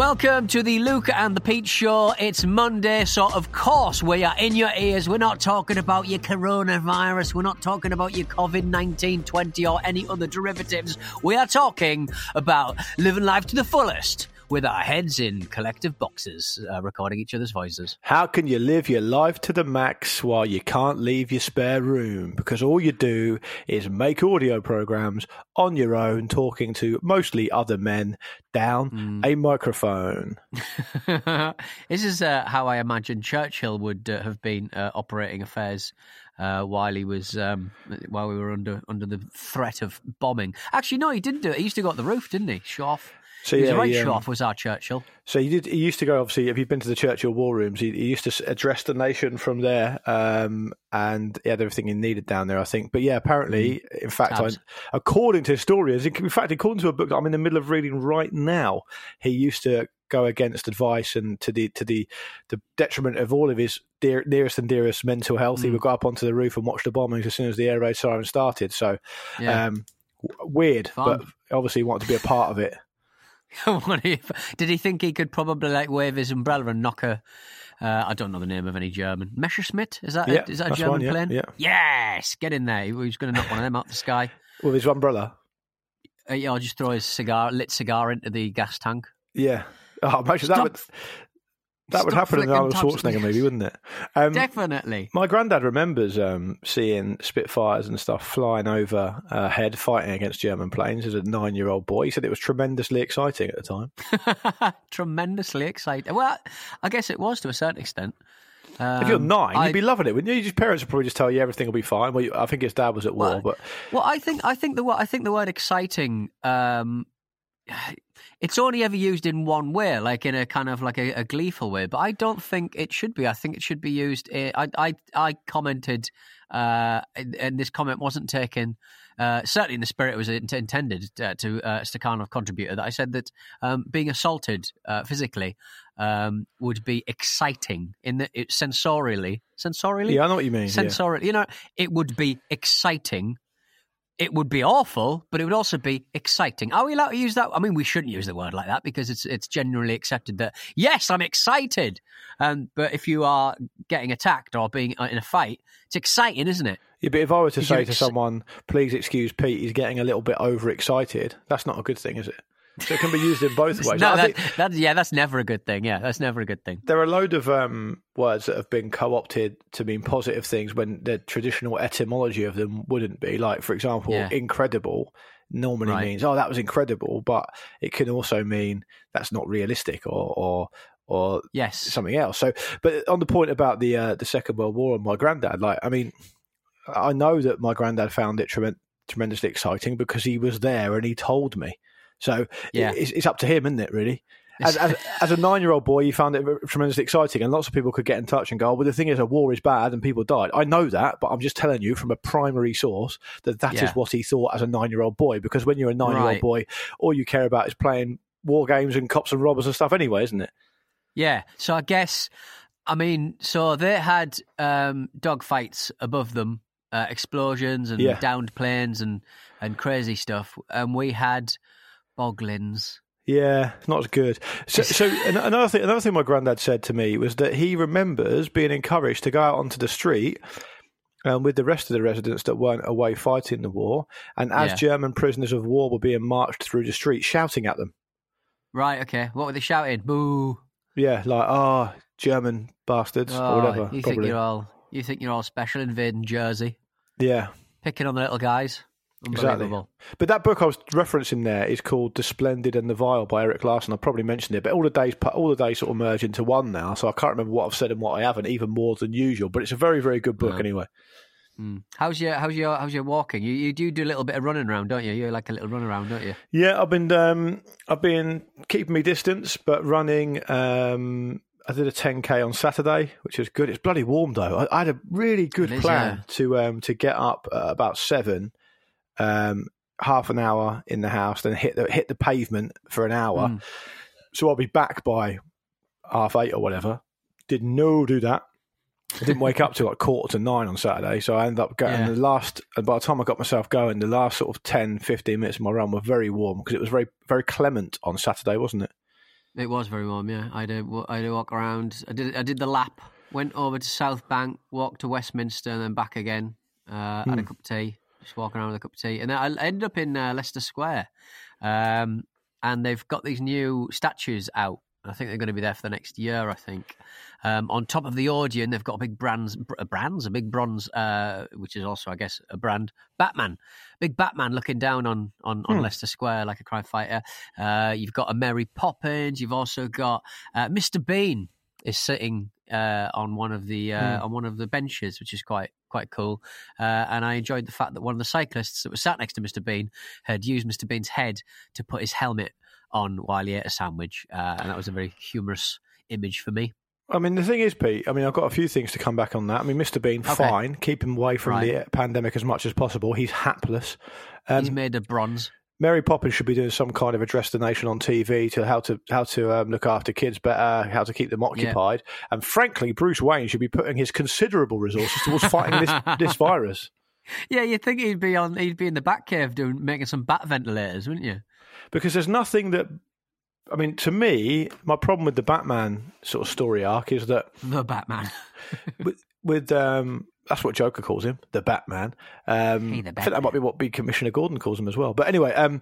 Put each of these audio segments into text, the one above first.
Welcome to the Luke and the Pete Show. It's Monday, so of course we are in your ears. We're not talking about your coronavirus. We're not talking about your COVID 19, 20, or any other derivatives. We are talking about living life to the fullest with our heads in collective boxes, uh, recording each other's voices. How can you live your life to the max while you can't leave your spare room? Because all you do is make audio programs on your own, talking to mostly other men down mm. a microphone. this is uh, how I imagine Churchill would uh, have been uh, operating affairs. Uh, while he was um, while we were under under the threat of bombing. Actually, no, he didn't do it. He used to go up the roof, didn't he? Show off. So he was yeah, right he, um, was our Churchill. So he did. He used to go. Obviously, if you've been to the Churchill war rooms, he, he used to address the nation from there, um, and he had everything he needed down there. I think. But yeah, apparently, mm. in fact, I, according to historians, in fact, according to a book that I'm in the middle of reading right now, he used to go against advice and to the to the the detriment of all of his dear, nearest and dearest mental health. Mm. He would go up onto the roof and watch the bombings as soon as the air raid siren started. So. Yeah. Um, weird, Fun. but obviously he wanted to be a part of it. Did he think he could probably like wave his umbrella and knock a? Uh, I don't know the name of any German. Messerschmitt is that? Yeah, a, is that a German one, yeah, plane? Yeah. Yes, get in there. He was going to knock one of them out the sky with his umbrella. Uh, yeah, or just throw his cigar, lit cigar, into the gas tank. Yeah. Oh, imagine that would that would happen in Arnold Schwarzenegger movie, wouldn't it? Um, Definitely. My granddad remembers um, seeing Spitfires and stuff flying over uh, head, fighting against German planes as a nine-year-old boy. He said it was tremendously exciting at the time. tremendously exciting. Well, I guess it was to a certain extent. Um, if you're um, nine, I, you'd be loving it, wouldn't you? Your parents would probably just tell you everything will be fine. Well, I think his dad was at war, well, but well, I think I think the I think the word exciting um, it's only ever used in one way, like in a kind of like a, a, gleeful way. But I don't think it should be. I think it should be used. Eh, I I, I commented, uh, and this comment wasn't taken. Uh, certainly, in the spirit it was intended uh, to uh, Stakhanov contributor, that I said that um, being assaulted uh, physically um, would be exciting in the it, sensorially. Sensorially, yeah, I know what you mean. Sensorially, yeah. you know, it would be exciting it would be awful, but it would also be exciting. Are we allowed to use that? I mean, we shouldn't use the word like that because it's it's generally accepted that yes, I'm excited. Um, but if you are getting attacked or being uh, in a fight, it's exciting, isn't it? Yeah, but if I were to say to someone, "Please excuse Pete, he's getting a little bit overexcited," that's not a good thing, is it? So it can be used in both ways. no, that, think, that, yeah, that's never a good thing. Yeah, that's never a good thing. There are a load of um, words that have been co-opted to mean positive things when the traditional etymology of them wouldn't be. Like, for example, yeah. incredible normally right. means, "Oh, that was incredible," but it can also mean that's not realistic or or or yes something else. So, but on the point about the uh, the Second World War and my granddad, like, I mean, I know that my granddad found it tremendously exciting because he was there and he told me. So yeah. it's, it's up to him, isn't it? Really. As, as, as, a nine-year-old boy, you found it tremendously exciting, and lots of people could get in touch and go, "Well, the thing is, a war is bad and people died." I know that, but I'm just telling you from a primary source that that yeah. is what he thought as a nine-year-old boy. Because when you're a nine-year-old right. boy, all you care about is playing war games and cops and robbers and stuff, anyway, isn't it? Yeah. So I guess, I mean, so they had um, dogfights above them, uh, explosions and yeah. downed planes and and crazy stuff, and we had Boglins. Yeah, not as good. So, so another thing, another thing my granddad said to me was that he remembers being encouraged to go out onto the street um, with the rest of the residents that weren't away fighting the war, and as yeah. German prisoners of war were being marched through the street, shouting at them. Right. Okay. What were they shouting? Boo. Yeah, like ah, oh, German bastards oh, or whatever. You probably. think you're all you think you're all special invading Jersey? Yeah. Picking on the little guys. Exactly. But that book I was referencing there is called "The Splendid and the Vile" by Erik Larson. I probably mentioned it, but all the days all the days sort of merge into one now, so I can't remember what I've said and what I haven't, even more than usual. But it's a very very good book yeah. anyway. Mm. How's your how's your how's your walking? You you do do a little bit of running around, don't you? You're like a little run around, don't you? Yeah, I've been um, I've been keeping me distance, but running. Um, I did a 10k on Saturday, which was good. It's bloody warm though. I, I had a really good is, plan yeah. to um, to get up about seven um, half an hour in the house, then hit the hit the pavement for an hour. Mm. So I'll be back by half eight or whatever. Did no do that. I didn't wake up till like quarter to nine on Saturday, so I ended up getting yeah. the last. And by the time I got myself going, the last sort of 10, 15 minutes of my run were very warm because it was very very clement on Saturday, wasn't it? It was very warm. Yeah, I did. I did walk around. I did. I did the lap. Went over to South Bank, walked to Westminster, and then back again. Uh, Had a cup of tea. Just walking around with a cup of tea, and then I ended up in uh, Leicester Square. Um, and they've got these new statues out. I think they're going to be there for the next year. I think. Um, on top of the Odeon, they've got a big brands, a brands, a big bronze, uh, which is also, I guess, a brand. Batman, big Batman looking down on on, on Hmm. Leicester Square like a crime fighter. Uh, you've got a Mary Poppins. You've also got uh, Mr. Bean is sitting uh, on one of the uh, Hmm. on one of the benches, which is quite quite cool. Uh, and I enjoyed the fact that one of the cyclists that was sat next to Mr. Bean had used Mr. Bean's head to put his helmet on while he ate a sandwich, uh, and that was a very humorous image for me. I mean, the thing is, Pete. I mean, I've got a few things to come back on that. I mean, Mr. Bean, Okay. fine. Keep him away from Right. the pandemic as much as possible. He's hapless. Um, He's made of bronze. Mary Poppins should be doing some kind of address the nation on TV to how to how to um, look after kids better, how to keep them occupied. And frankly, Bruce Wayne should be putting his considerable resources towards fighting this this virus. Yeah, you'd think he'd be on. He'd be in the back cave doing making some bat ventilators, wouldn't you? because there's nothing that I mean to me my problem with the Batman sort of story arc is that The Batman. with, with um that's what Joker calls him, the Batman. Um, Hey, the I think that might be what Big Commissioner Gordon calls him as well. But anyway, um,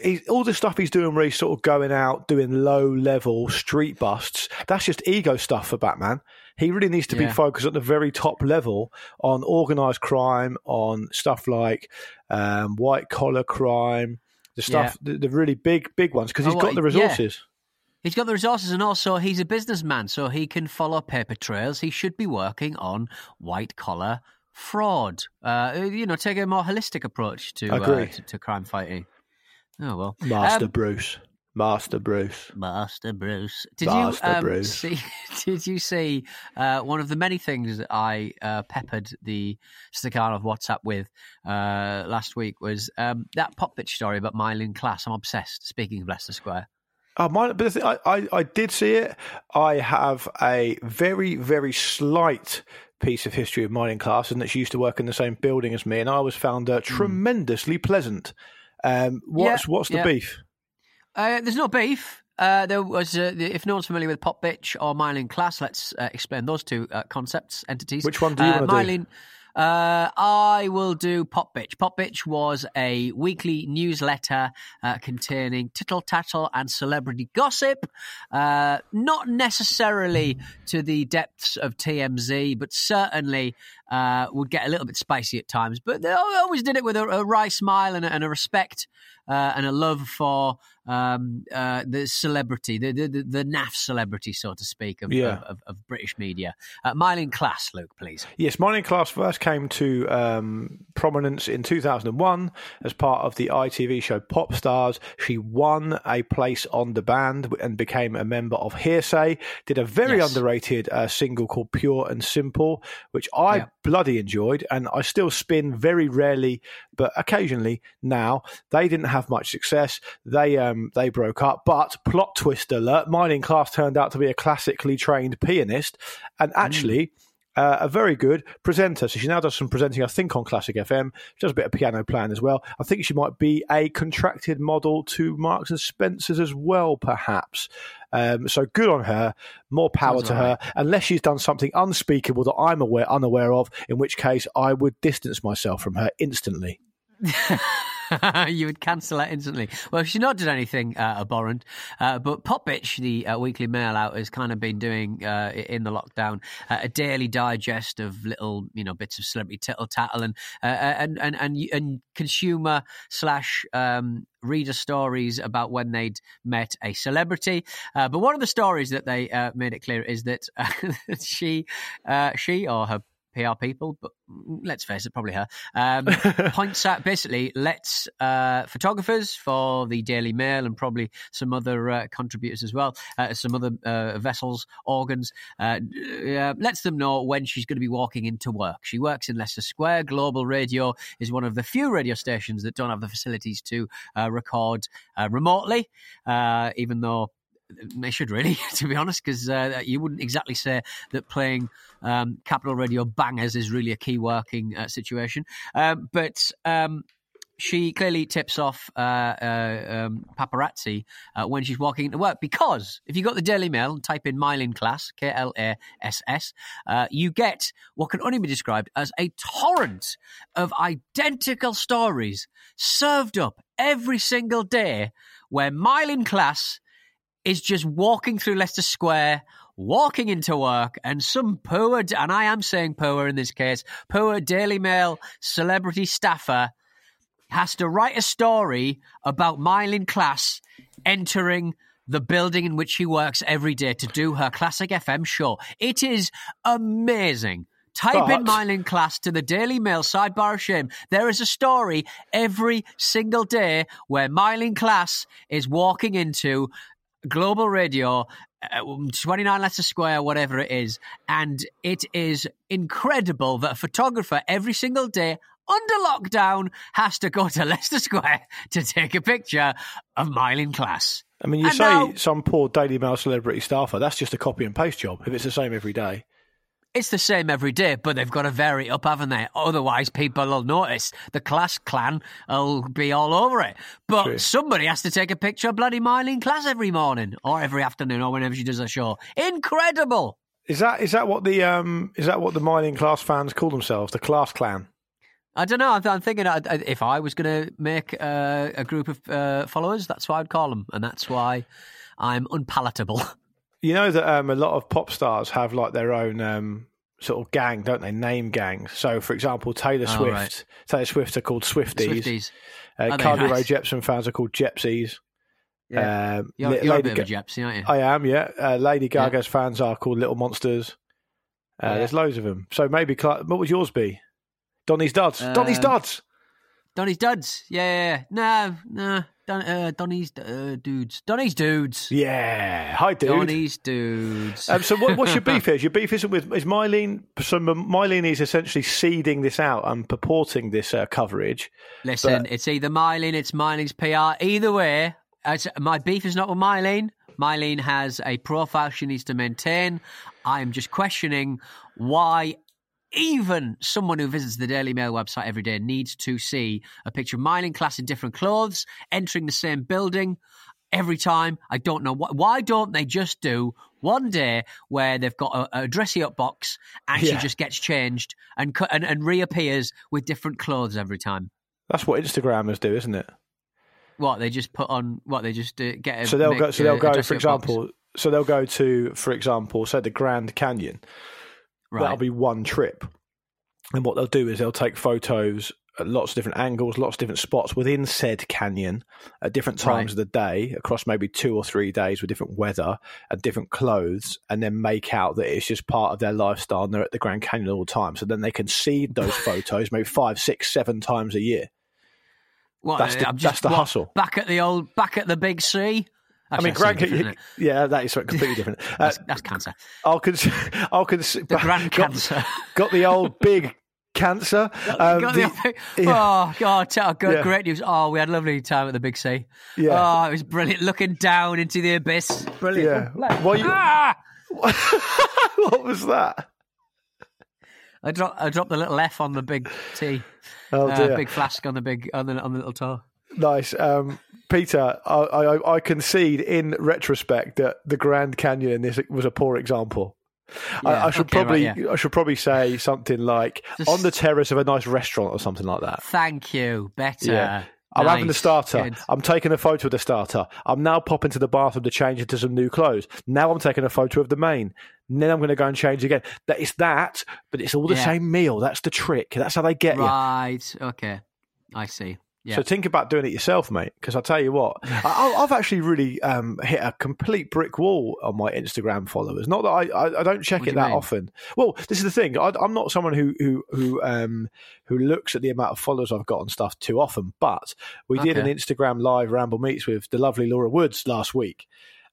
he's, all the stuff he's doing where he's sort of going out doing low level street busts, that's just ego stuff for Batman. He really needs to be focused at the very top level on organised crime, on stuff like um, white collar crime, the stuff, the, the really big, big ones, because Oh, he's what, got the yeah. He's got the resources, and also he's a businessman, so he can follow paper trails. He should be working on white collar fraud. Uh, you know, take a more holistic approach to, uh, to to crime fighting. Oh well, Master Um, Bruce. Master Bruce. Master Bruce. Did Master you um, Bruce. see? Did you see uh, one of the many things that I uh, peppered the Stakhanov WhatsApp with uh, last week was um, that pop bitch story about Myleene Klass. I'm obsessed. Speaking of Leicester Square, Oh, mine, but the thing, I, I, I did see it. I have a very, very slight piece of history of Myleene Klass, and that she used to work in the same building as me, and I always found her tremendously pleasant. Um, what's what's the yeah. beef? Uh, there's no beef. Uh, there was, uh, if no one's familiar with Pop Bitch or Myleene Klass, let's uh, explain those two uh, concepts, entities. Which one do you uh, wanna do? Myleene, Uh, I will do Pop Bitch. Pop Bitch was a weekly newsletter uh, containing tittle tattle and celebrity gossip. Uh, not necessarily to the depths of TMZ, but certainly uh, would get a little bit spicy at times. But they always did it with a, a wry smile and a, and a respect uh, and a love for um, uh, the celebrity, the, the the naff celebrity, so to speak, of, Yeah. of, of, of British media. Uh, Myleene Klass, Luke, please. Yes, Myleene Klass first came to um, prominence in 2001 as part of the ITV show Pop Stars. She won a place on the band and became a member of Hear'Say. Did a very Yes. underrated uh, single called Pure and Simple, which I Yeah. Bloody enjoyed, and I still spin very rarely, but occasionally now. They didn't have much success. They um, they broke up, but plot twist alert: Myleene Klass turned out to be a classically trained pianist, and actually uh, a very good presenter. So she now does some presenting, I think, on Classic FM. She does a bit of piano playing as well. I think she might be a contracted model to Marks and Spencers as well, perhaps. Um, so good on her. More power Sounds to her. Unless she's done something unspeakable that I'm aware unaware of, in which case I would distance myself from her instantly. you would cancel that instantly. Well, she's not done anything uh, abhorrent, uh, but Pop Bitch, the uh, weekly mail out, has kind of been doing uh, in the lockdown uh, a daily digest of little, you know, bits of celebrity tittle tattle and uh, and and and, and consumer slash um, reader stories about when they'd met a celebrity. Uh, but one of the stories that they uh, made it clear is that uh, she she or her PR people, but let's face it, probably her, um, points out basically lets uh, photographers for the Daily Mail and probably some other uh, contributors as well, uh, some other uh, vessels, organs, uh, uh, lets them know when she's going to be walking into work. She works in Leicester Square. Global Radio is one of the few radio stations that don't have the facilities to uh, record uh, remotely, uh, even though they should really, to be honest, because uh, you wouldn't exactly say that playing um, Capital Radio bangers is really a key working uh, situation. Um, but um, she clearly tips off uh, uh, um, paparazzi uh, when she's walking into work because if you got the Daily Mail and type in Myleene Klass, K L A S S, uh, you get what can only be described as a torrent of identical stories served up every single day where Myleene Klass is just walking through Leicester Square walking into work and some poor, and I am saying poor in this case, poor Daily Mail celebrity staffer has to write a story about Myleene Klass entering the building in which he works every day to do her classic FM show. It is amazing. Type in But- Myleene Klass to the Daily Mail sidebar of shame. There is a story every single day where Myleene Klass is walking into global radio, uh, 29 Leicester Square, whatever it is. And it is incredible that a photographer every single day under lockdown has to go to Leicester Square to take a picture of Myleene Klass. I mean, you And say now- some poor Daily Mail celebrity staffer. That's just a copy and paste job. If it's the same every day, It's the same every day, but they've got to vary it up, haven't they? Otherwise, people will notice. The class clan will be all over it. But True. somebody has to take a picture of bloody Myleene Klass every morning or every afternoon or whenever she does a show. Incredible. is that is that what the um is that what the Myleene Klass fans call themselves? The class clan. I don't know. I'm, I'm thinking uh, if I was going to make uh, a group of uh, followers, that's what I'd call them. And that's why I'm unpalatable. You know that um, a lot of pop stars have like their own um, sort of gang, don't they? Name gangs. So, for example, Taylor Oh, Swift. right. Taylor Swift are called Swifties. Swifties. Uh? Carly Rae Jepsen fans are called Jepsies. Yeah. Um, You're, you're a Lady bit of a Ga- Jeps, aren't you? I am, yeah. Uh, Lady Gaga's fans are called Little Monsters. Uh, Yeah. There's loads of them. So maybe, what would yours be? Donny's Duds. Donny's Um, Duds. Donny's duds. Yeah, yeah, yeah. No, no. Don, uh, Donny's uh, dudes. Donny's dudes. Yeah. Hi, dude. Donny's dudes. Um, so what, what's your beef is? Your beef isn't with is Myleene. So Myleene is essentially seeding this out and purporting this uh, coverage. Listen, it's either Myleene, it's Myleene's PR. Either way, my beef is not with Myleene. Myleene has a profile she needs to maintain. I am just questioning why even someone who visits the Daily Mail website every day needs to see a picture of Myleene Klass in different clothes, entering the same building every time. I don't know why. Why don't they just do one day where they've got a, a dressy up box and she just gets changed and, and and reappears with different clothes every time? That's what Instagrammers do, isn't it? What they just put on? What they just uh, get? A, So they'll make, go. So they'll a go. For up box. example, so they'll go to, for example, say the Grand Canyon. That'll be one trip, and what they'll do is they'll take photos at lots of different angles, lots of different spots within said canyon at different times Right. of the day, across maybe two or three days with different weather and different clothes, and then make out that it's just part of their lifestyle and they're at the Grand Canyon all the time. So then they can see those photos maybe five, six, seven times a year. What, that's uh, the- I'm that's the what, hustle. Back at the old, back at the big C. I mean, Actually, Grand that's different, Canyon, isn't it? yeah, that is completely different. Uh, That's, that's cancer. I'll cons- I'll cons- The grand got, cancer. got the old big cancer. Um, the- the- yeah. Oh God! Tell, good, Yeah. Great news! Oh, we had a lovely time at the Big C. Yeah. Oh, it was brilliant. Looking down into the abyss. Brilliant. Yeah. Well, you- Ah! what was that? I dropped. I dropped the little F on the big T. Oh uh, dear. big flask on the big on the on the little toe. Nice. Um, Peter, I, I, I concede in retrospect that the Grand Canyon in this was a poor example. I, Yeah, I should okay, right, probably yeah. I should probably say something like Just- on the terrace of a nice restaurant or something like that. Thank you. Better. Yeah. I'm having the starter. Good. I'm taking a photo of the starter. I'm now popping to the bathroom to change into some new clothes. Now I'm taking a photo of the main. And then I'm going to go and change again. That it's that, but it's all the Yeah. same meal. That's the trick. That's how they get you. Right. Okay. I see. Yeah. So think about doing it yourself, mate. Because I tell you what, I, I've actually really um, hit a complete brick wall on my Instagram followers. Not that I, I, I don't check What it you that mean? often. Well, this is the thing. I, I'm not someone who who who um, who looks at the amount of followers I've got on stuff too often. But we did an Instagram live ramble meets with the lovely Laura Woods last week,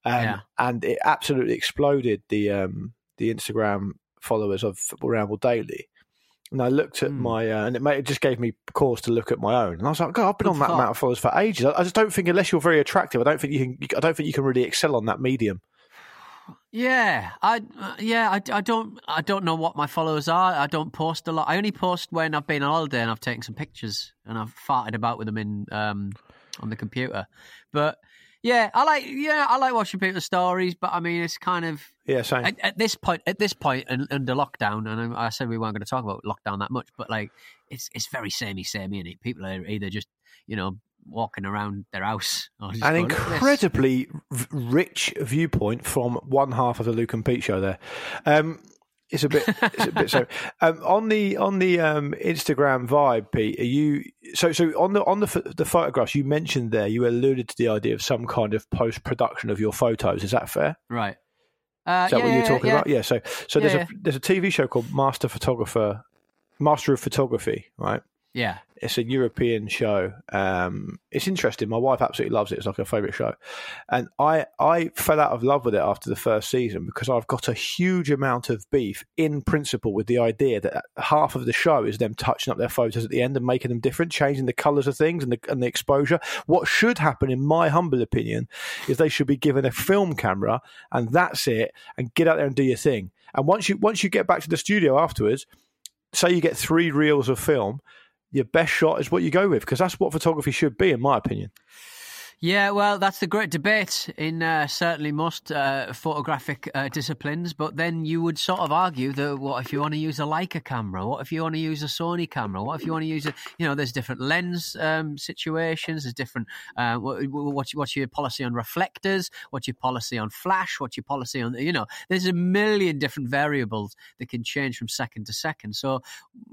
um, Yeah. and it absolutely exploded the um, the Instagram followers of Football Ramble Daily. And I looked at Hmm. my, uh, and it, made, it just gave me cause to look at my own. And I was like, God, I've been on that thought. amount of followers for ages. I, I just don't think, unless you're very attractive, I don't think you can. I don't think you can really excel on that medium. Yeah, I uh, yeah I, I don't I don't know what my followers are. I don't post a lot. I only post when I've been on holiday and I've taken some pictures and I've farted about with them in um on the computer. But yeah, I like yeah I like watching people's stories. But I mean, it's kind of Yeah, same. at, at this point at this point under lockdown, and I said we weren't going to talk about lockdown that much, but like it's it's very samey samey, and it people are either just you know walking around their house or just An going, "Look at this." incredibly rich viewpoint from one half of the Luke and Pete show. There, um, it's a bit. It's a bit so. Um, on the on the um, Instagram vibe, Pete, are you so so on the on the the photographs you mentioned there? You alluded to the idea of some kind of post production of your photos. Is that fair? right. Uh, Is that yeah, what you're talking yeah. about? Yeah. So so there's yeah. a there's a TV show called Master Photographer, Master of Photography, right? Yeah, It's a European show. Um, it's interesting. My wife absolutely loves it. It's like her favourite show, and I I fell out of love with it after the first season because I've got a huge amount of beef in principle with the idea that half of the show is them touching up their photos at the end and making them different, changing the colours of things and the and the exposure. What should happen, in my humble opinion, is they should be given a film camera and that's it, and get out there and do your thing. And once you once you get back to the studio afterwards, say you get three reels of film your best shot is what you go with because that's what photography should be, in my opinion. Yeah, well, that's the great debate in uh, certainly most uh, photographic uh, disciplines. But then you would sort of argue that what if you want to use a Leica camera? What if you want to use a Sony camera? What if you want to use a, you know, there's different lens um, situations. There's different. Uh, what, what's, what's your policy on reflectors? What's your policy on flash? What's your policy on, you know, there's a million different variables that can change from second to second. So,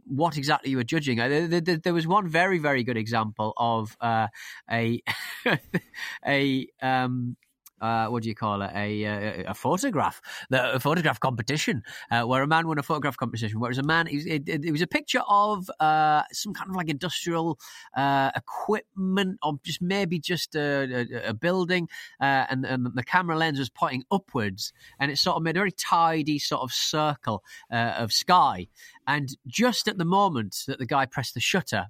what exactly you were judging? Uh, there, there, there was one very, very good example of uh, a a um, uh, what do you call it? A a, a photograph, a photograph competition, uh, where a man won a photograph competition. Where was a man, it, it, it was a picture of uh, some kind of like industrial uh, equipment, or just maybe just a, a, a building, uh, and, and the camera lens was pointing upwards, and it sort of made a very tidy sort of circle uh, of sky. And just at the moment that the guy pressed the shutter,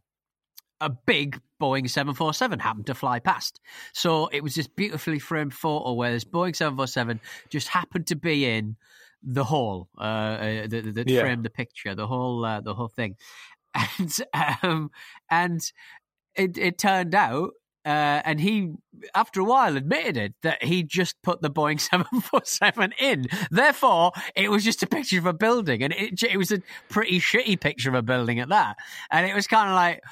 a big Boeing 747 happened to fly past. So it was this beautifully framed photo where this Boeing 747 just happened to be in the hall uh, uh, that, that Yeah. framed the picture, the whole uh, the whole thing, and um, and it, it turned out. Uh, and he, after a while, admitted it that he just put the Boeing 747 in. Therefore, it was just a picture of a building, and it, it was a pretty shitty picture of a building at that. And it was kind of like,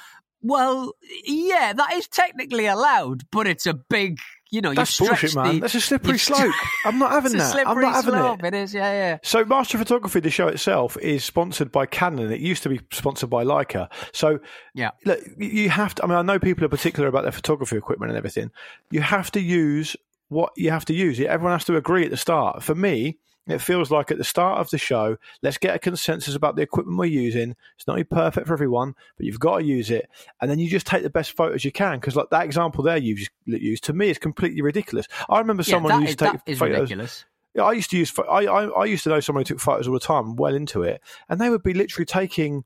well, yeah, that is technically allowed, but it's a big, you know, That's you bullshit, stretch man. the, That's a slippery slope. I'm not having it's a that. I'm not having slope. it. It is, yeah, yeah. So, Master Photography, the show itself, is sponsored by Canon. It used to be sponsored by Leica. So, Yeah. look, you have to. I mean, I know people are particular about their photography equipment and everything. You have to use what you have to use. Everyone has to agree at the start. For me, it feels like at the start of the show, let's get a consensus about the equipment we're using. It's not perfect for everyone, but you've got to use it, and then you just take the best photos you can. Because like that example there you've just used to me is completely ridiculous. I remember someone yeah, who used is, to take that is photos. ridiculous. Yeah, I used to use. I, I I used to know someone who took photos all the time, well into it, and they would be literally taking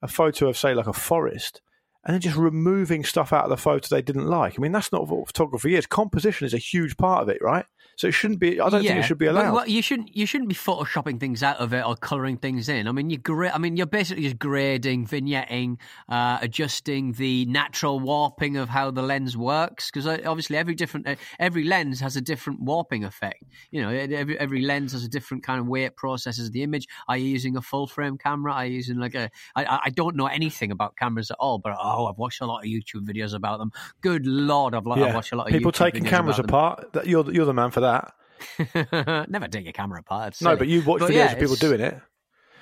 a photo of, say, like a forest, and then just removing stuff out of the photo they didn't like. I mean, that's not what photography is. Composition is a huge part of it, right? So it shouldn't be. I don't think it should be but- allowed. Well, you shouldn't. You shouldn't be photoshopping things out of it or coloring things in. I mean, you gra- I mean, you're basically just grading, vignetting, uh, adjusting the natural warping of how the lens works. Because obviously, every different uh, every lens has a different warping effect. You know, every every lens has a different kind of way it processes the image. Are you using a full frame camera? Are you using like a? I, I don't know anything about cameras at all, but oh, I've watched a lot of YouTube videos about them. Good lord, I've, lo- I've watched a lot of YouTube. people YouTube taking cameras apart. That, you're you're the man for that. Them. Never take your camera apart. It's No, but you watch But videos yeah, of people doing it.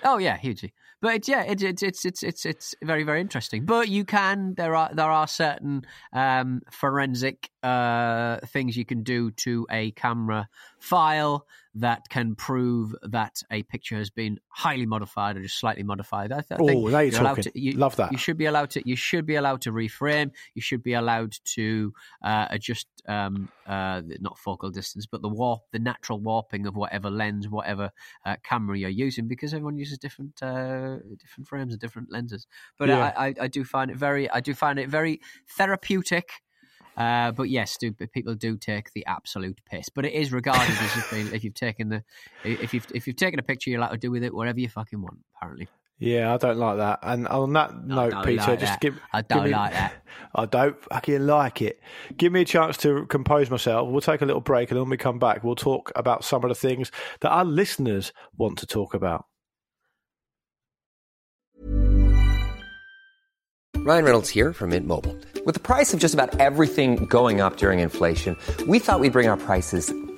Oh yeah, hugely. But it's, yeah, it, it's it's it's it's it's very very interesting. But you can there are there are certain um, forensic uh, things you can do to a camera file that can prove that a picture has been highly modified or just slightly modified. I, th- I think Oh, now you're talking. To, you, Love that. You should be allowed to. You should be allowed to reframe. You should be allowed to uh, adjust um, uh, not focal distance, but the warp, the natural warping of whatever lens, whatever uh, camera you're using, because everyone uses different uh, different frames and different lenses. But Yeah. I, I, I do find it very, I do find it very therapeutic. Uh, but yes, do, people do take the absolute piss. But it is regarded as if, if you've taken the if you've if you've taken a picture, you're allowed to do with it whatever you fucking want. Apparently. Yeah, I don't like that. And on that note, Peter, like just that. give. I don't give me, like that. I don't fucking like it. Give me a chance to compose myself. We'll take a little break, and then when we come back, we'll talk about some of the things that our listeners want to talk about. Ryan Reynolds here from Mint Mobile. With the price of just about everything going up during inflation, we thought we'd bring our prices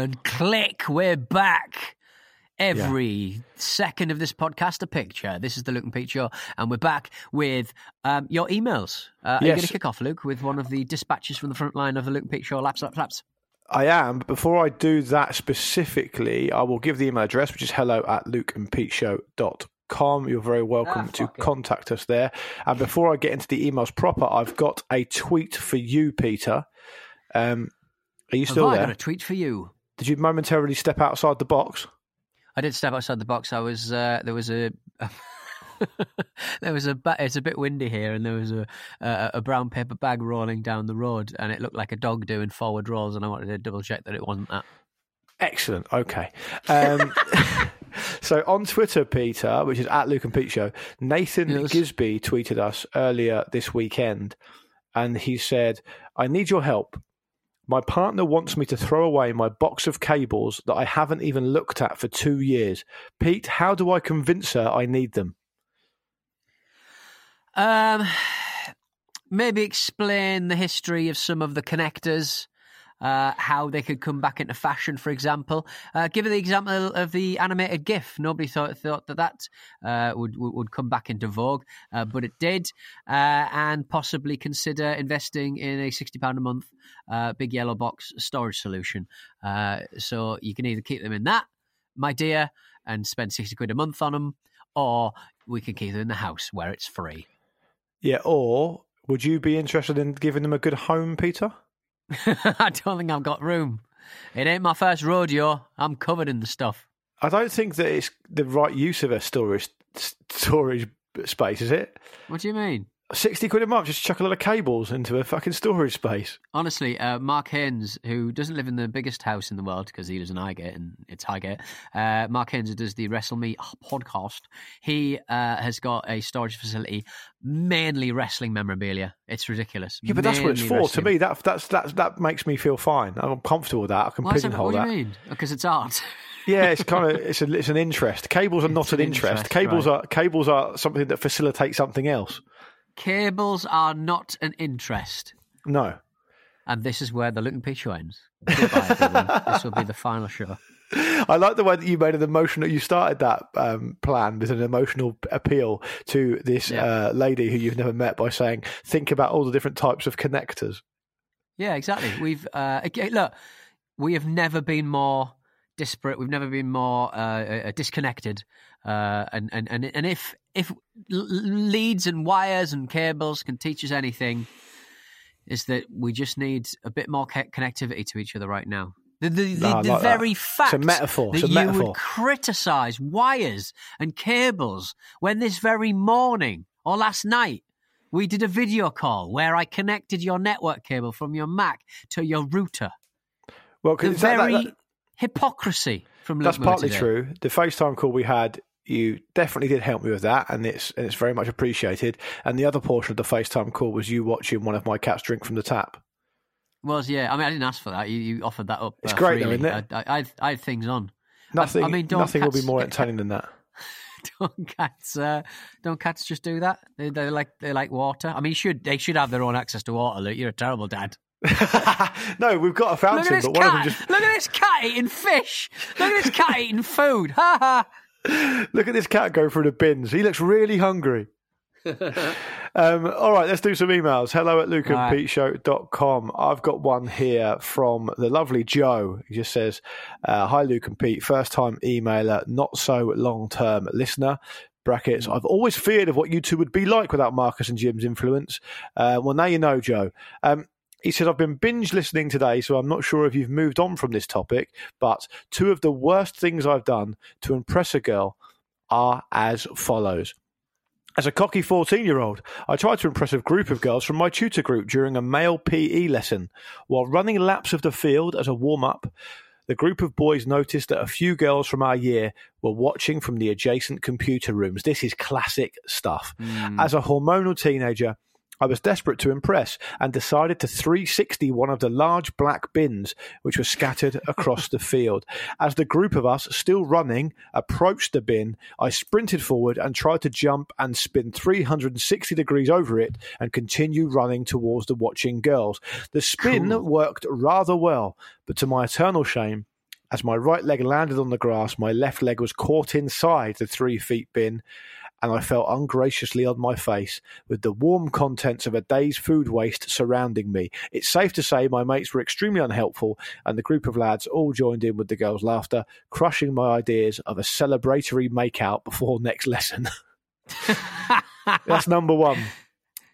And click, we're back. Every second of this podcast, a picture. This is the Luke and Pete Show, and we're back with um, your emails. Uh, Are you going to kick off, Luke, with one of the dispatches from the front line of the Luke and Pete Show? Laps, laps, laps. I am, but before I do that specifically, I will give the email address, which is hello at lukeandpeteshow.com. You're very welcome Ah, to it. contact us there. And before I get into the emails proper, I've got a tweet for you, Peter. Um, are you still Have I there? got a tweet for you? Did you momentarily step outside the box? I did step outside the box. I was uh, there was a there was a ba- it's a bit windy here, and there was a, a a brown paper bag rolling down the road, and it looked like a dog doing forward rolls, and I wanted to double check that it wasn't that. Excellent. Okay. Um, so on Twitter, Peter, which is at Luke and Pete Show, Nathan Yes. Gisby tweeted us earlier this weekend, and he said, "I need your help. My partner wants me to throw away my box of cables that I haven't even looked at for two years. Pete, how do I convince her I need them?" Um, maybe explain the history of some of the connectors. Uh, how they could come back into fashion, for example. Uh, give the example of the animated GIF. Nobody thought thought that that uh, would would come back into vogue, uh, but it did. Uh, and possibly consider investing in a sixty pound a month uh, big yellow box storage solution. So you can either keep them in that, my dear, and spend sixty quid a month on them, or we can keep them in the house where it's free. Yeah. Or would you be interested in giving them a good home, Peter? I don't think I've got room. It ain't my first rodeo. I'm covered in the stuff. I don't think that it's the right use of a storage storage space, is it? What do you mean? 60 quid a month, just chuck a lot of cables into a fucking storage space. Honestly, uh, Mark Haynes, who doesn't live in the biggest house in the world because he lives in Highgate and it's Highgate, uh, Mark Haynes, who does the Wrestle Me podcast, he uh, has got a storage facility, mainly wrestling memorabilia. It's ridiculous. Yeah, but that's what it's Mainly for. To me, that that's, that's that makes me feel fine. I'm comfortable with that. I can Why is that- what do you mean? Because it's art. Yeah, it's kind of it's a, it's an interest. Cables are not an an interest. interest, cables right. are cables are something that facilitates something else. Cables are not an interest. No. And this is where the looking picture ends. Goodbye, this will be the final show. I like the way that you made an emotional. You started that um, plan with an emotional appeal to this Yeah. uh, lady who you've never met by saying, "Think about all the different types of connectors." Yeah, exactly. We've uh, look, we have never been more disparate. We've never been more uh, uh, disconnected. Uh, and, and and and if if l- leads and wires and cables can teach us anything, is that we just need a bit more connectivity to each other right now. The, the, the, No, the like that. very fact It's a metaphor. that It's a you metaphor. would criticise wires and cables when this very morning or last night we did a video call where I connected your network cable from your Mac to your router. Well, The 'cause that- that- very that- hypocrisy from Luke that's Moore partly today. true. The FaceTime call we had, you definitely did help me with that, and it's and it's very much appreciated. And the other portion of the FaceTime call was you watching one of my cats drink from the tap. Was yeah. I mean, I didn't ask for that. You, you offered that up. It's uh, great though, isn't it? I, I, I, had, I had things on. Nothing, I mean, don't nothing will be more entertaining than that. Don't cats? Uh, don't cats just do that? They, they like they like water. I mean, should they should have their own access to water. Luke. You're a terrible dad. no, we've got a fountain, but one of cat! them just Look at this cat eating fish. Look at this cat eating food. Ha ha. look at this cat go through the bins. He looks really hungry. um, all right, let's do some emails. Hello at lukeandpeteshow.com. I've got one here from the lovely Joe. He just says, uh, Hi, Luke and Pete. First time emailer, not so long term listener. Brackets. I've always feared of what you two would be like without Marcus and Jim's influence. Uh, well, now you know, Joe. Um, he said, I've been binge listening today, so I'm not sure if you've moved on from this topic, but two of the worst things I've done to impress a girl are as follows. As a cocky 14 year old, I tried to impress a group of girls from my tutor group during a male PE lesson. While running laps of the field as a warm up, the group of boys noticed that a few girls from our year were watching from the adjacent computer rooms. This is classic stuff. Hmm. As a hormonal teenager, I was desperate to impress and decided to 360 one of the large black bins which were scattered across the field. As the group of us, still running, approached the bin, I sprinted forward and tried to jump and spin 360 degrees over it and continue running towards the watching girls. The spin worked rather well, but to my eternal shame, as my right leg landed on the grass, my left leg was caught inside the three feet bin, and I fell ungraciously on my face with the warm contents of a day's food waste surrounding me. It's safe to say my mates were extremely unhelpful, and the group of lads all joined in with the girls' laughter, crushing my ideas of a celebratory makeout before next lesson. That's number one.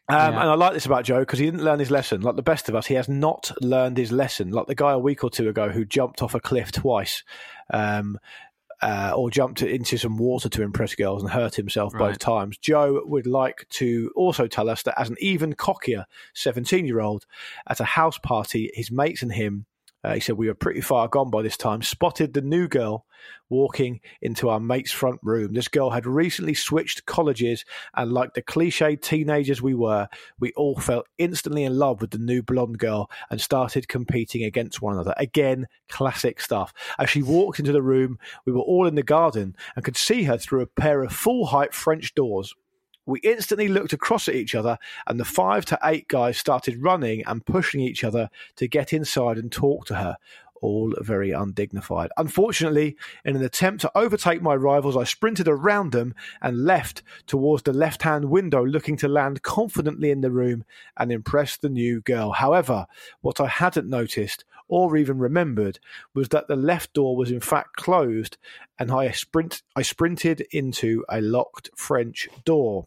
Um, Yeah. And I like this about Joe because he didn't learn his lesson. Like the best of us, he has not learned his lesson. Like the guy a week or two ago who jumped off a cliff twice, um, uh, or jumped into some water to impress girls and hurt himself both times. Joe would like to also tell us that as an even cockier 17 year old at a house party, his mates and him. Uh, he said we were pretty far gone by this time. Spotted the new girl walking into our mate's front room. This girl had recently switched colleges, and like the cliched teenagers we were, we all fell instantly in love with the new blonde girl and started competing against one another. Again, classic stuff. As she walked into the room, we were all in the garden and could see her through a pair of full height French doors. We instantly looked across at each other, and the five to eight guys started running and pushing each other to get inside and talk to her. All very undignified. Unfortunately, in an attempt to overtake my rivals, I sprinted around them and left towards the left hand window, looking to land confidently in the room and impress the new girl. However, what I hadn't noticed or even remembered was that the left door was in fact closed and I sprint I sprinted into a locked French door.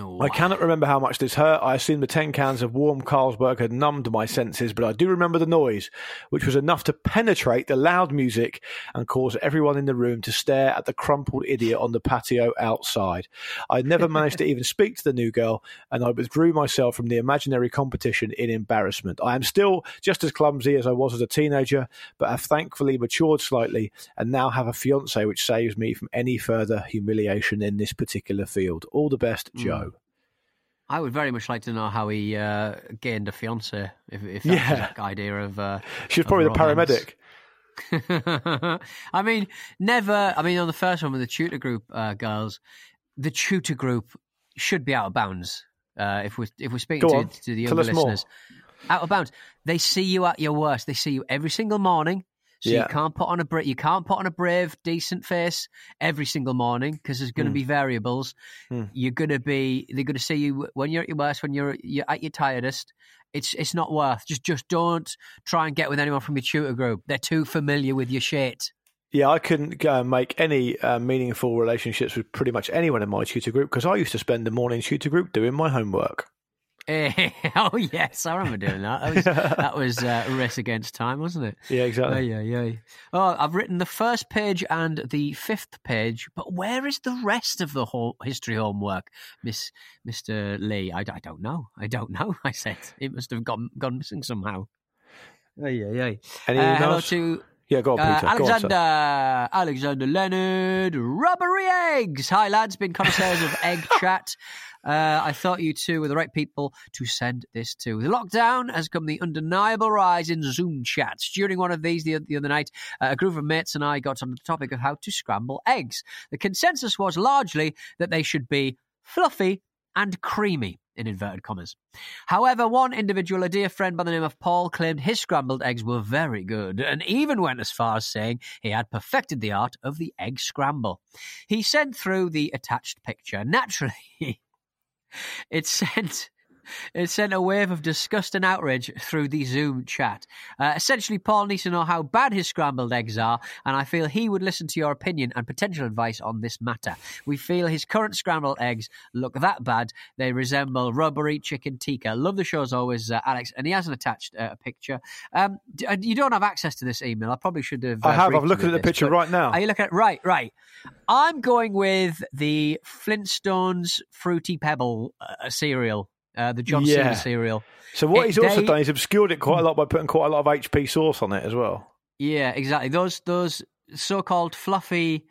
Oh, I cannot remember how much this hurt. I assume the 10 cans of warm Carlsberg had numbed my senses, but I do remember the noise, which was enough to penetrate the loud music and cause everyone in the room to stare at the crumpled idiot on the patio outside. I never managed to even speak to the new girl, and I withdrew myself from the imaginary competition in embarrassment. I am still just as clumsy as I was as a teenager, but have thankfully matured slightly and now have a fiance which saves me from any further humiliation in this particular field. All the best, Joe. I would very much like to know how he uh, gained a fiance. If, if that's Yeah. the idea of, uh, She was probably the paramedic. I mean, never. I mean, on the first one with the tutor group uh, girls, the tutor group should be out of bounds. Uh, if we're if we're speaking to, to the younger us more. listeners, out of bounds. They see you at your worst. They see you every single morning. So Yeah. you can't put on a bra- you can't put on a brave, decent face every single morning because there's going to be variables. You're going to be they're going to see you when you're at your worst, when you're you're at your tiredest. It's it's not worth. Just just don't try and get with anyone from your tutor group. They're too familiar with your shit. Yeah, I couldn't uh, make any uh, meaningful relationships with pretty much anyone in my tutor group because I used to spend the morning tutor group doing my homework. Oh yes, I remember doing that. That was that was uh, a race against time, wasn't it? Yeah, exactly. yeah, yeah. Oh, I've written the first page and the fifth page, but where is the rest of the whole history homework, Miss Mister Lee? I, I don't know. I don't know. I said it must have gone gone missing somehow. Yeah, yeah. Any Uh, hello to Yeah, go on, uh, Peter. Go on. Alexander, Alexander Leonard, rubbery eggs. Hi, lads. Been connoisseurs of egg chat. Uh, I thought you two were the right people to send this to. The lockdown has come the undeniable rise in Zoom chats. During one of these the, the other night, uh, a group of mates and I got on the topic of how to scramble eggs. The consensus was largely that they should be fluffy and creamy, in inverted commas. However, one individual, a dear friend by the name of Paul, claimed his scrambled eggs were very good and even went as far as saying he had perfected the art of the egg scramble. He sent through the attached picture. Naturally, it sent it sent a wave of disgust and outrage through the Zoom chat. Uh, essentially, Paul needs to know how bad his scrambled eggs are, and I feel he would listen to your opinion and potential advice on this matter. We feel his current scrambled eggs look that bad, they resemble rubbery chicken tikka. Love the show as always, uh, Alex, and he hasn't attached uh, a picture. Um, d- uh, you don't have access to this email. I probably should have. I uh, have. I'm looking at the this, picture right now. Are you looking at right? Right. I'm going with the Flintstones Fruity Pebble uh, cereal, uh, the John Yeah. Cena cereal. So what It- he's also they- done, he's obscured it quite a lot by putting quite a lot of HP sauce on it as well. Yeah, exactly. Those those so-called fluffy.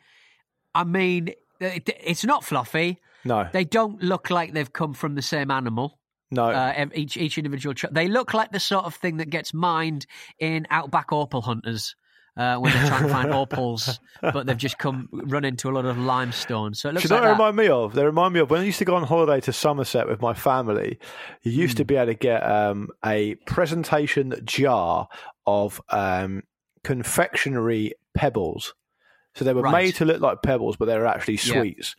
I mean, it, it's not fluffy. No, They don't look like they've come from the same animal. no. Uh, each each individual. They look like the sort of thing that gets mined in outback opal hunters. Uh, when they're trying to find opals, but they've just come run into a lot of limestone. So it looks Do you know like that. remind me of? They remind me of when I used to go on holiday to Somerset with my family. You used to Hmm. be able to get um, a presentation jar of um, confectionery pebbles. So they were Right. made to look like pebbles, but they were actually sweets.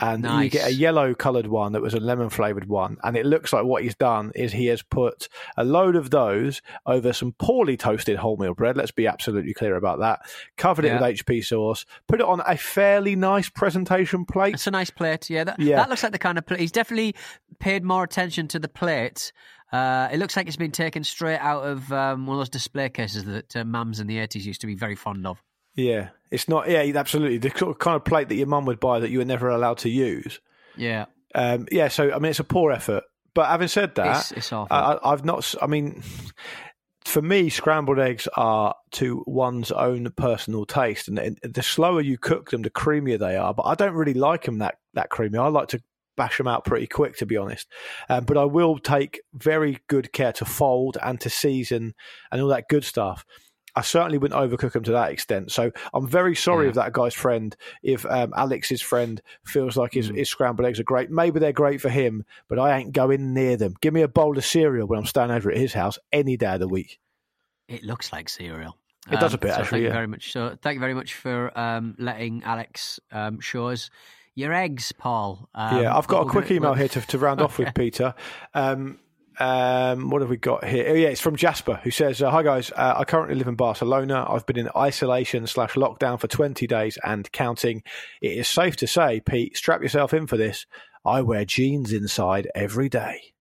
And you get a yellow coloured one that was a lemon flavoured one. And it looks like what he's done is he has put a load of those over some poorly toasted wholemeal bread. Let's be absolutely clear about that. Covered it with HP sauce, put it on a fairly nice presentation plate. It's a nice plate. Yeah, that, Yeah. that looks like the kind of plate. He's definitely paid more attention to the plate. Uh, it looks like it's been taken straight out of um, one of those display cases that uh, mums in the 80s used to be very fond of. Yeah, it's not. Yeah, absolutely. The kind of plate that your mum would buy that you were never allowed to use. Yeah. Um, yeah, so I mean, it's a poor effort. But having said that, It's- it's awful. I, I've not. I mean, for me, scrambled eggs are to one's own personal taste, and, and the slower you cook them, the creamier they are. But I don't really like them that that creamy. I like to bash them out pretty quick, to be honest. Um, but I will take very good care to fold and to season and all that good stuff. I certainly wouldn't overcook them to that extent. So I'm very sorry Yeah. if that guy's friend, if um, Alex's friend feels like Mm. his, his scrambled eggs are great. Maybe they're great for him, but I ain't going near them. Give me a bowl of cereal when I'm staying over at his house any day of the week. It looks like cereal. It does a bit, so actually, Thank yeah. you very much. So thank you very much for um, letting Alex um, show us your eggs, Paul. Um, yeah, I've got a quick it- email we'll- here to, to round off with Peter. Um, um, what have we got here? Oh, yeah, it's from Jasper, who says, uh, "Hi guys, uh, I currently live in Barcelona. I've been in isolation slash lockdown for twenty days and counting. It is safe to say, Pete, strap yourself in for this. I wear jeans inside every day.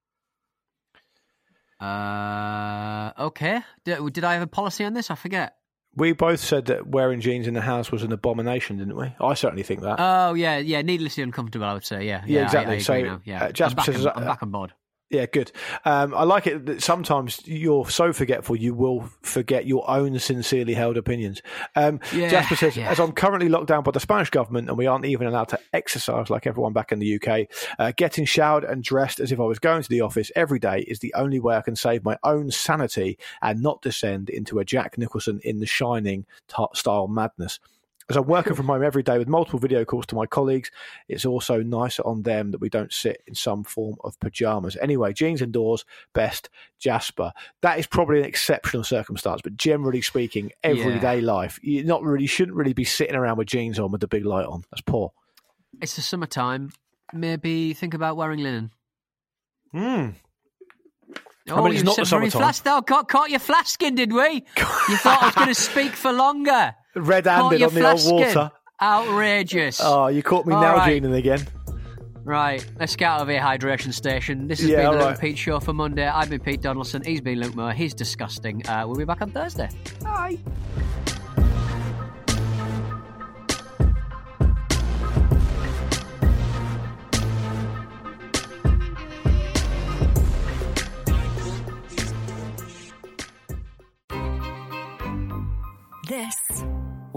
Uh, okay. Did, did I have a policy on this? I forget. We both said that wearing jeans in the house was an abomination, didn't we? I certainly think that. Oh yeah, yeah. Needlessly uncomfortable. I would say. Yeah, Yeah, I- exactly. I, agree So, now. Yeah, uh, Jasper I'm, back says- on, I'm back on board. Yeah, good. Um, I like it that sometimes you're so forgetful you will forget your own sincerely held opinions. Um, Yeah, Jasper says, yeah. as I'm currently locked down by the Spanish government and we aren't even allowed to exercise like everyone back in the UK, uh, getting showered and dressed as if I was going to the office every day is the only way I can save my own sanity and not descend into a Jack Nicholson in The Shining t- style madness. As I'm working from home every day with multiple video calls to my colleagues, it's also nicer on them that we don't sit in some form of pajamas. Anyway, jeans indoors, best Jasper. That is probably an exceptional circumstance, but generally speaking, everyday life, you not really shouldn't really be sitting around with jeans on with the big light on. That's poor. It's the summertime. Maybe think about wearing linen. Hmm. Oh, mean, it's you not the summertime. flask. Caught, caught your flasking, did we? you thought I was going to speak for longer. Caught Red-handed on the old water. Outrageous. Oh, you caught me All now, right. Nalgening again. Right, let's get out of here, hydration station. This has Yeah, been the all Luke right. Pete show for Monday. I've been Pete Donaldson. He's been Luke Moore. He's disgusting. Uh, we'll be back on Thursday. Bye. This